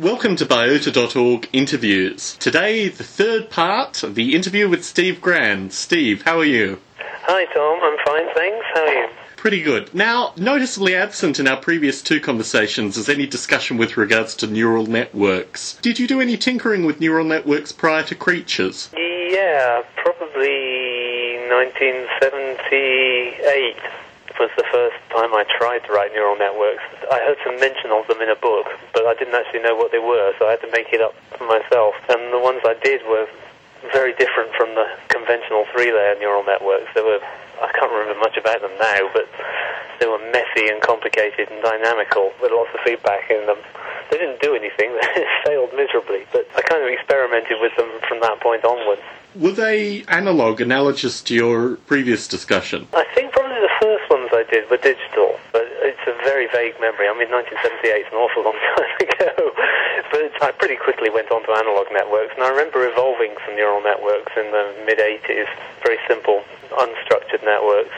Welcome to Biota.org interviews. Today, the third part of the interview with Steve Grand. Steve, how are you? Hi, Tom. I'm fine, thanks. How are you? Pretty good. Now, noticeably absent in our previous two conversations is any discussion with regards to neural networks. Did you do any tinkering with neural networks prior to Creatures? Yeah, probably 1978 was the first time I tried to write neural networks. I heard some mention of them in a book, but I didn't actually know what they were, so I had to make it up for myself. And the ones I did were very different from the conventional three-layer neural networks. They were I can't remember much about them now, but they were messy and complicated and dynamical with lots of feedback in them. They didn't do anything; they failed miserably. But I kind of experimented with them from that point onwards. Were they analog, analogous to your previous discussion? I think probably the first ones I did were digital, but it's a very vague memory. I mean, 1978 is an awful long time ago, but I pretty quickly went on to analog networks, and I remember evolving some neural networks in the mid 80s, very simple, unstructured networks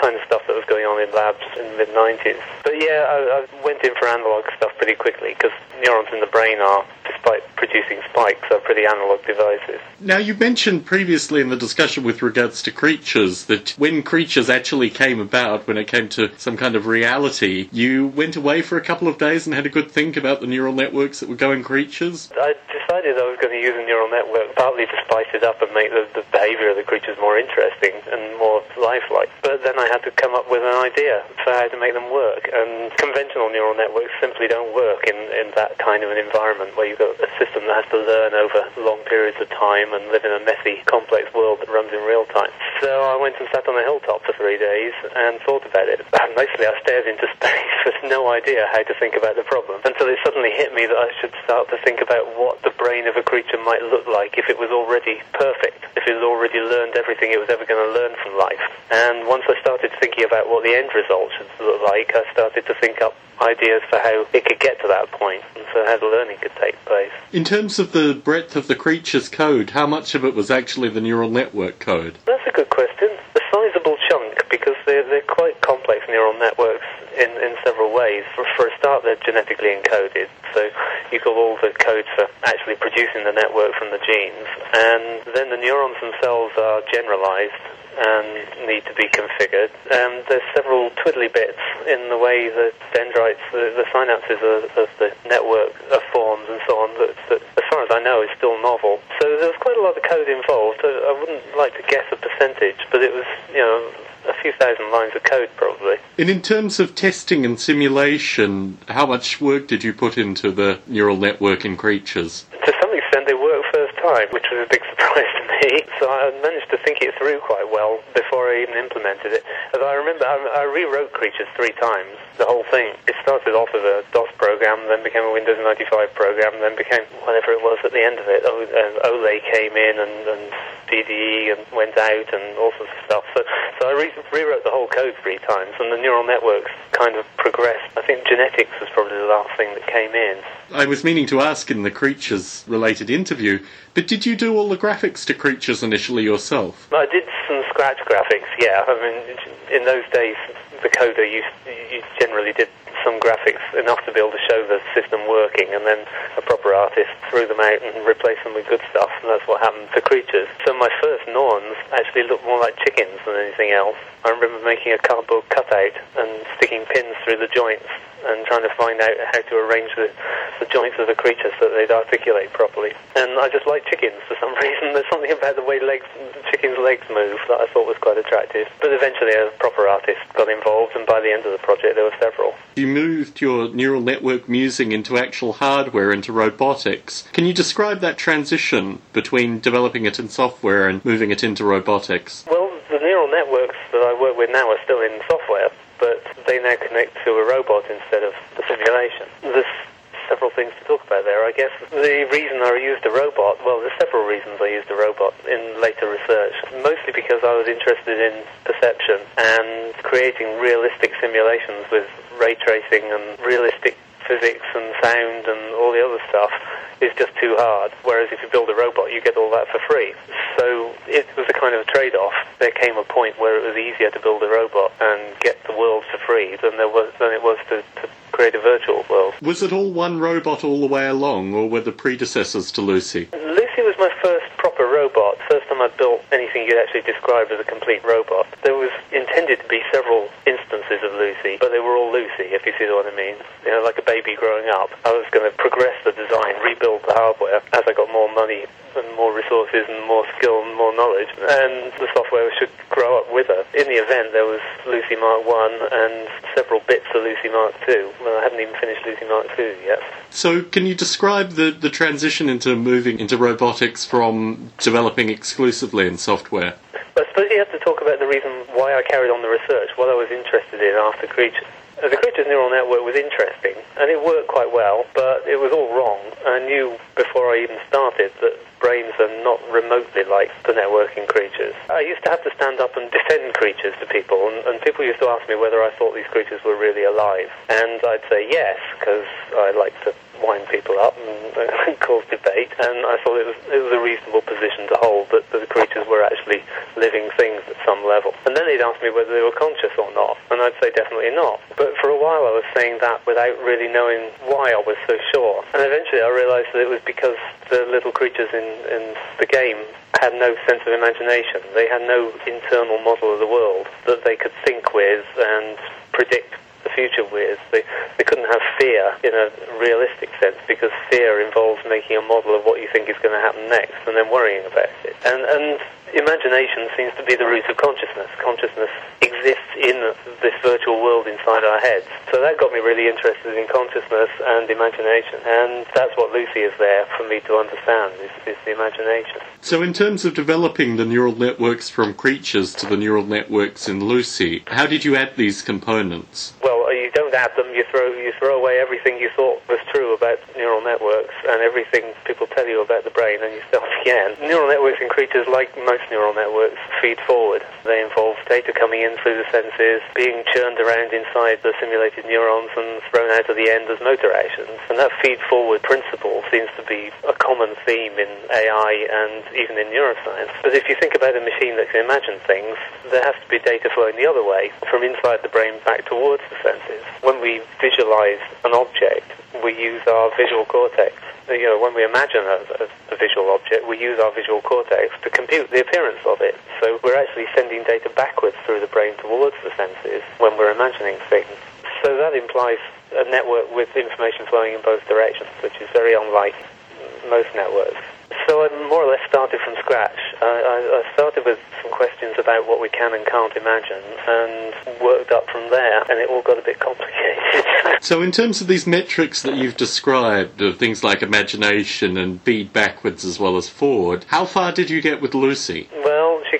kind of stuff that was going on in labs in the mid 90s. But yeah, I, I went in for analog stuff pretty quickly because neurons in the brain are, despite producing spikes, are pretty analog devices. Now, you mentioned previously in the discussion with regards to creatures that when creatures actually came about, when it came to some kind of reality, you went away for a couple of days and had a good think about the neural networks that were going creatures? I decided I was going to use network partly to spice it up and make the, the behavior of the creatures more interesting and more lifelike. But then I had to come up with an idea for how to make them work. And conventional neural networks simply don't work in, in that kind of an environment where you've got a system that has to learn over long periods of time and live in a messy, complex world that runs in real time. So I went and sat on a hilltop for three days and thought about it. And mostly I stared into space with no idea how to think about the problem until it suddenly hit me that I should start to think about what the brain of a creature might look like if it was already perfect, if it had already learned everything it was ever going to learn from life. And once I started thinking about what the end result should look like, I started to think up ideas for how it could get to that point and so how the learning could take place. In terms of the breadth of the creature's code, how much of it was actually the neural network code? That's a good question. A sizable they're, they're quite complex neural networks in, in several ways. For, for a start, they're genetically encoded, so you've got all the code for actually producing the network from the genes, and then the neurons themselves are generalized and need to be configured. And there's several twiddly bits in the way that dendrites, the, the synapses of, of, the network are formed and so on, that, that, as far as I know, is still novel. So there's quite a lot of code involved. I, I wouldn't like to guess a percentage, but it was, you know, few thousand lines of code probably. And in terms of testing and simulation, how much work did you put into the neural network in creatures? To some extent, they worked first time, which was a big surprise to me. So I managed to think it through quite well before I even implemented it. As I remember, I, I rewrote creatures three times, the whole thing. It started off as a DOS program, then became a Windows 95 program, then became whatever it was at the end of it. O- OLE came in and, and CDE and went out and all sorts of stuff. So I re- rewrote the whole code three times, and the neural networks kind of progressed. I think genetics was probably the last thing that came in. I was meaning to ask in the creatures related interview, but did you do all the graphics to creatures initially yourself? I did some scratch graphics, yeah. I mean, in those days, the coder used, you generally did some graphics enough to be able to show the system working, and then a proper artist threw them out and replaced them with good stuff, and that's what happened to creatures. So my first Norns actually looked more like chickens than anything else. I remember making a cardboard cutout and sticking pins through the joints and trying to find out how to arrange the, the joints of the creature so that they'd articulate properly. And I just like chickens for some reason. There's something about the way legs, chickens' legs move that I thought was quite attractive. But eventually a proper artist got involved, and by the end of the project there were several. You moved your neural network musing into actual hardware, into robotics. Can you describe that transition between developing it in software and moving it into robotics? Well, the neural networks that I work with now are still in software, but they now connect to a robot instead of the simulation. There's several things to talk about there. I guess the reason I used a robot, well, there's several reasons I used a robot in later research. Mostly because I was interested in perception and creating realistic simulations with ray tracing and realistic physics and sound and all the other stuff is just too hard. Whereas if you build a robot, you get all that for free. So it was a kind of a trade-off. There came a point where it was easier to build a robot and get the world for free than there was than it was to, to create a virtual world. Was it all one robot all the way along, or were the predecessors to Lucy? Lucy was my first proper robot. First time I built anything you'd actually describe as a complete robot. There was intended to be several instances of Lucy, but they were all Lucy, if you see what I mean. You know, like a baby growing up. I was going to progress the design, rebuild the hardware as I got more money and more resources and more skill and more knowledge, and the software should grow up with her. In the event, there was Lucy Mark 1 and several bits of Lucy Mark 2. Well, I haven't even finished Lucy Mark 2 yet. So, can you describe the, the transition into moving into robotics from developing exclusively in software? I suppose you have to talk about the reason why I carried on the research, what I was interested in after Creatures. Uh, The Creatures neural network was interesting, and it worked quite well, but it was all wrong. I knew before I even started that brains are not remotely like the networking creatures. I used to have to stand up and defend creatures to people, and, and people used to ask me whether I thought these creatures were really alive. And I'd say yes, because I like to wind people up and cause debate, and I thought it was, it was a reasonable position to hold that, the creatures were actually living things at some level. And then they'd ask me whether they were conscious or not, and I'd say definitely not. But for a while I was saying that without really knowing why I was so sure. And eventually I realized that it was because the little creatures in, in the game had no sense of imagination. They had no internal model of the world that they could think with and predict future with. They, they couldn't have fear in a realistic sense because fear involves making a model of what you think is going to happen next and then worrying about it. And, and imagination seems to be the root of consciousness. Consciousness exists in this virtual world inside our heads. So that got me really interested in consciousness and imagination. And that's what Lucy is there for me to understand, is, is the imagination. So, in terms of developing the neural networks from creatures to the neural networks in Lucy, how did you add these components? Well, don't add them. You throw you throw away everything you thought was true about neural networks and everything people tell you about the brain, and you start again. Neural networks in creatures, like most neural networks, feed forward. They involve data coming in through the senses, being churned around inside the simulated neurons, and thrown out at the end as motor actions. And that feed forward principle seems to be a common theme in AI and even in neuroscience. But if you think about a machine that can imagine things, there has to be data flowing the other way, from inside the brain back towards the senses. When we visualize an object, we use our visual cortex. You know, when we imagine a, a, a visual object, we use our visual cortex to compute the appearance of it. So we're actually sending data backwards through the brain towards the senses when we're imagining things. So that implies a network with information flowing in both directions, which is very unlike most networks. So I more or less started from scratch. I, I, started with some questions about what we can and can't imagine, and worked up from there, and it all got a bit complicated. So, in terms of these metrics that you've described, of things like imagination and feed backwards as well as forward, how far did you get with Lucy?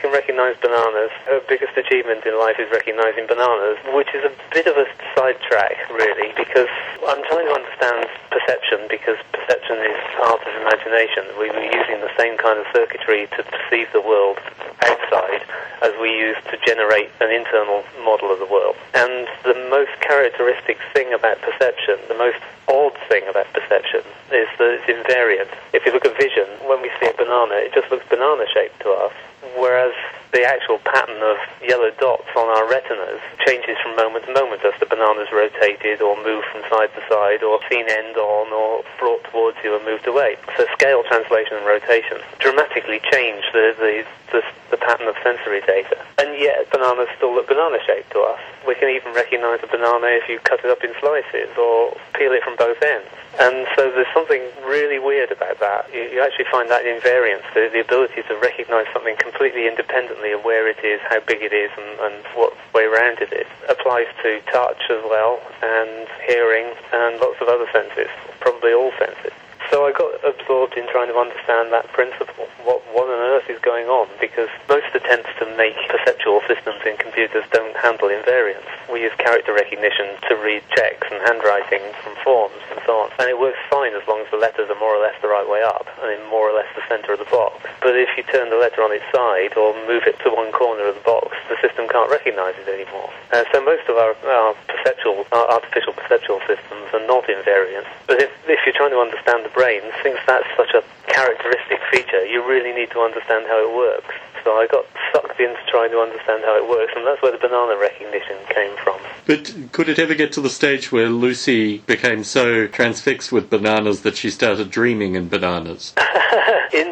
Can recognize bananas. Her biggest achievement in life is recognizing bananas, which is a bit of a sidetrack, really, because I'm trying to understand perception, because perception is part of imagination. We were using the same kind of circuitry to perceive the world outside as we use to generate an internal model of the world. And the most characteristic thing about perception, the most odd thing about perception, is that it's invariant. If you look at vision, when we see a banana, it just looks banana shaped to us, whereas the actual pattern of yellow dots on our retinas changes from moment to moment as the banana's rotated or moved from side to side or seen end on or brought towards you and moved away. So scale, translation and rotation dramatically change the, the, the, the pattern of sensory data. And yet bananas still look banana shaped to us. We can even recognize a banana if you cut it up in slices or peel it from both ends. And so there's something really weird about that. You, you actually find that invariance, the, the ability to recognize something completely independently of where it is, how big it is, and, and what way round it is, applies to touch as well, and hearing, and lots of other senses, probably all senses. So I got absorbed in trying to understand that principle. What, what on earth is going on? Because most attempts to make perceptual systems in computers don't handle invariance. We use character recognition to read checks and handwriting from forms and so on. And it works fine as long as the letters are more or less the right way up and in more or less the center of the box. But if you turn the letter on its side or move it to one corner of the box, the system can't recognize it anymore. Uh, so most of our, our perceptual, our artificial perceptual systems are not invariant. But if, if you're trying to understand the brain, since that's such a characteristic feature, you really need to understand how it works. So I got sucked into trying to understand how it works, and that's where the banana recognition came from. But could it ever get to the stage where Lucy became so transfixed with bananas that she started dreaming in bananas? in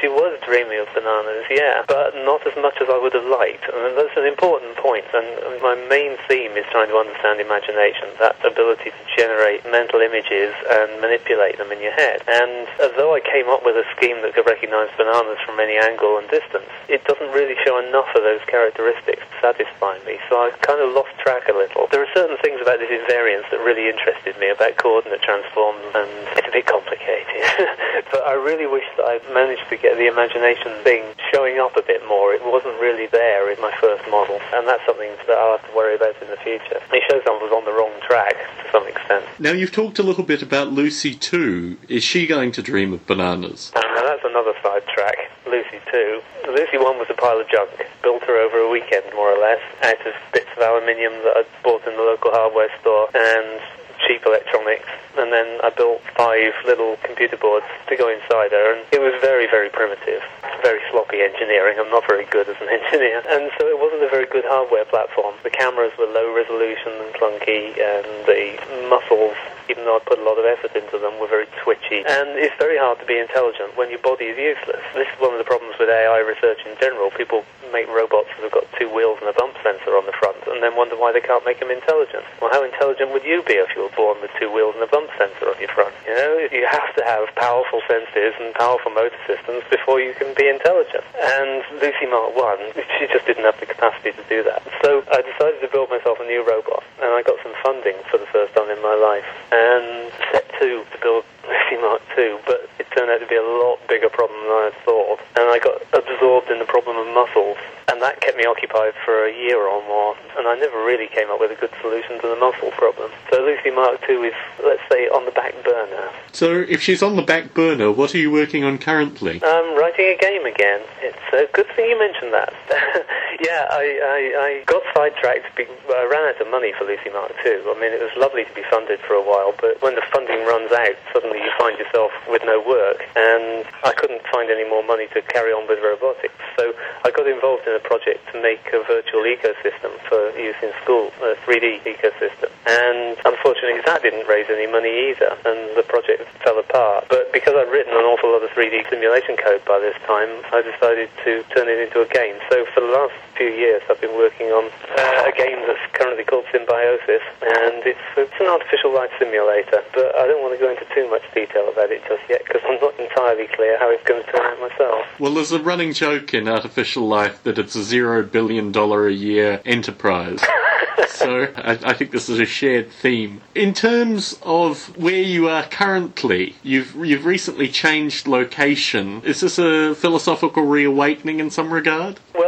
she was dreaming of bananas, yeah, but not as much as I would have liked. And that's an important point. And my main theme is trying to understand imagination, that ability to generate mental images and manipulate them in your head. And although I came up with a scheme that could recognize bananas from any angle and distance, it doesn't really show enough of those characteristics to satisfy me. So I kind of lost track a little. There are certain things about this invariance that really interested me about coordinate transforms, and it's a bit complicated. but I really wish that I'd managed to get the imagination thing showing up a bit more. It wasn't really there in my first model, and that's something that I'll have to worry about in the future. It shows I was on the wrong track to some extent. Now, you've talked a little bit about Lucy 2. Is she going to dream of bananas? And now that's another side track. Lucy 2. Lucy 1 was a pile of junk. Built her over a weekend, more or less, out of bits of aluminium that I'd bought in the local hardware store and cheap electronics. And then I built five little computer boards to go inside her, and it was very, very primitive. Very sloppy engineering. I'm not very good as an engineer. And so it wasn't a very good hardware platform. The cameras were low resolution and clunky, and the muscles even though I put a lot of effort into them, were very twitchy. And it's very hard to be intelligent when your body is useless. This is one of the problems with AI research in general. People make robots that have got two wheels and a bump sensor on the front and then wonder why they can't make them intelligent. Well, how intelligent would you be if you were born with two wheels and a bump sensor on your front? You know, you have to have powerful senses and powerful motor systems before you can be intelligent. And Lucy Mark 1, she just didn't have the capacity to do that. So I decided to build myself a new robot and I got some funding for the first time in my life and set two to build Lucy Mark II, but it turned out to be a lot bigger problem than I had thought. And I got absorbed in the problem of muscles, and that kept me occupied for a year or more. And I never really came up with a good solution to the muscle problem. So Lucy Mark II is, let's say, on the back burner. So, if she's on the back burner, what are you working on currently? I'm writing a game again. It's a good thing you mentioned that. yeah, I, I, I got sidetracked. Be, I ran out of money for Lucy Mark II. I mean, it was lovely to be funded for a while, but when the funding runs out, suddenly you find yourself with no work. And I couldn't find any more money to carry on with robotics. So I got involved in a project to make a virtual ecosystem for use in school, a 3D ecosystem. And unfortunately, that didn't raise any money either, and the project fell apart. But because I'd written an awful lot of 3D simulation code by this time, I decided to turn it into a game. So for the last few years, I've been working on uh, a game that's currently called Symbiosis, and it's, it's an artificial life simulator. But I don't want to go into too much detail about it just yet because I'm not entirely clear how it's going to turn out myself. Well, there's a running joke in artificial life that it's a zero billion dollar a year enterprise. so I, I, think this is a shared theme. In terms of where you are currently, you've you've recently changed location. Is this a philosophical reawakening in some regard? Well,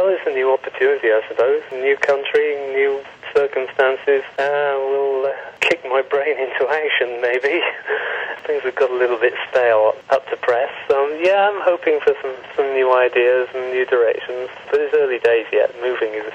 opportunity, I suppose. New country, new circumstances. Uh, will uh, kick my brain into action, maybe. Things have got a little bit stale up to press. Um, yeah, I'm hoping for some, some new ideas and new directions. But it's early days yet. Moving is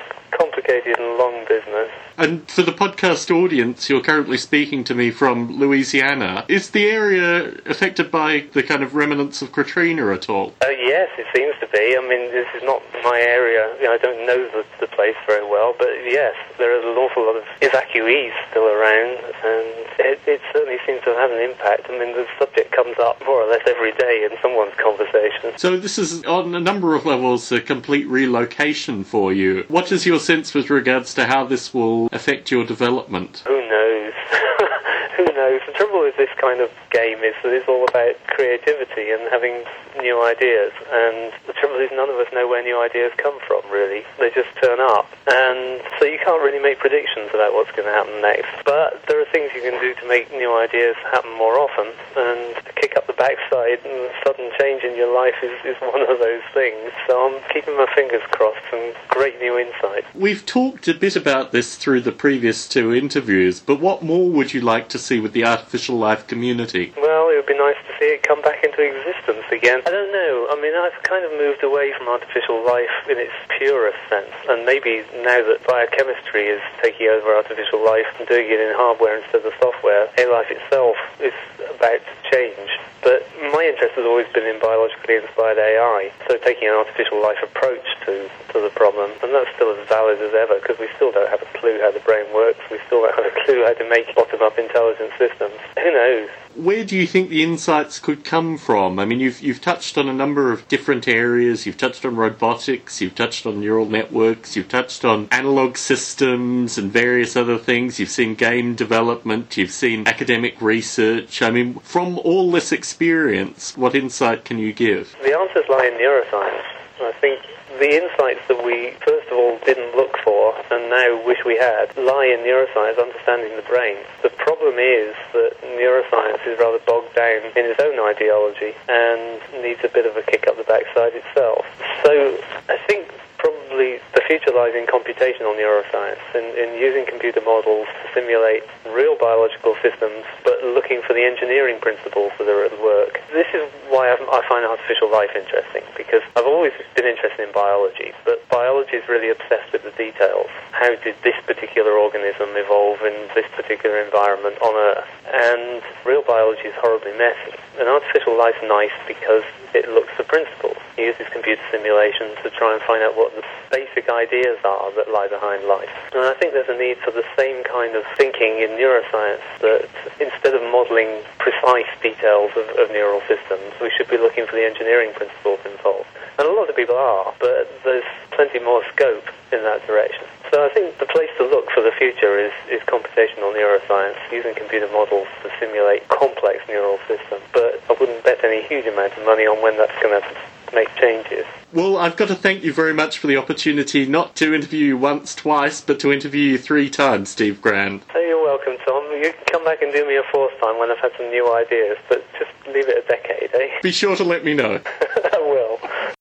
complicated and long business. And for the podcast audience, you're currently speaking to me from Louisiana. Is the area affected by the kind of remnants of Katrina at all? Uh, yes, it seems to be. I mean, this is not my area. You know, I don't know the, the place very well, but yes, there is an awful lot of evacuees still around, and it, it certainly seems to have had an impact. I mean, the subject comes up more or less every day in someone's conversation. So this is, on a number of levels, a complete relocation for you. What is your sense with regards to how this will affect your development? Who knows? Who knows? The trouble with this kind of game is that it's all about creativity and having new ideas. And the trouble is, none of us know where new ideas come from, really. They just turn up. And so you can't really make predictions about what's going to happen next. But there are things you can do to make new ideas happen more often. And kick up the backside and sudden change in your life is, is one of those things. So I'm keeping my fingers crossed and great new insight. We've talked a bit about this through the previous two interviews, but what more would you like to see with the artificial life community? Well, it would be nice to see it come back into existence again. I don't know. I mean, I've kind of moved away from artificial life in its purest sense, and maybe now that biochemistry is taking over artificial life and doing it in hardware instead of software, a life itself is about to change. But my interest has always been in biologically inspired AI, so taking an artificial life approach to, to the problem, and that's still as valid as ever because we still don't have a clue how the brain works, we still don't have a clue how to make bottom up intelligent systems. Who knows? Where do you think the insights could come from? I mean, you've you've touched on a number of different areas. You've touched on robotics. You've touched on neural networks. You've touched on analog systems and various other things. You've seen game development. You've seen academic research. I mean, from all this experience, what insight can you give? The answers lie in neuroscience. I think the insights that we first of all didn't look for and now wish we had lie in neuroscience, understanding the brain. The problem is that neuroscience is rather bogged down in its own ideology and needs a bit of a kick up the backside itself. So I think probably the future lies in computational neuroscience, in, in using computer models to simulate real biological systems, but looking for the engineering principles that are at work. This is why I, I find artificial life interesting, because I've always been interested in biology, but biology is really obsessed with the details. How did this particular organism evolve in this particular environment on Earth? And real biology is horribly messy. And artificial life's nice because it looks for principles. Uses computer simulations to try and find out what the basic ideas are that lie behind life. And I think there's a need for the same kind of thinking in neuroscience that instead of modeling precise details of, of neural systems, we should be looking for the engineering principles involved. And a lot of people are, but there's plenty more scope in that direction. So I think the place to look for the future is, is computational neuroscience, using computer models to simulate complex neural systems. But I wouldn't bet any huge amount of money on when that's going to make changes. Well, I've got to thank you very much for the opportunity not to interview you once, twice, but to interview you three times, Steve Grand. Oh, you're welcome, Tom. You can come back and do me a fourth time when I've had some new ideas, but just leave it a decade, eh? Be sure to let me know. I will.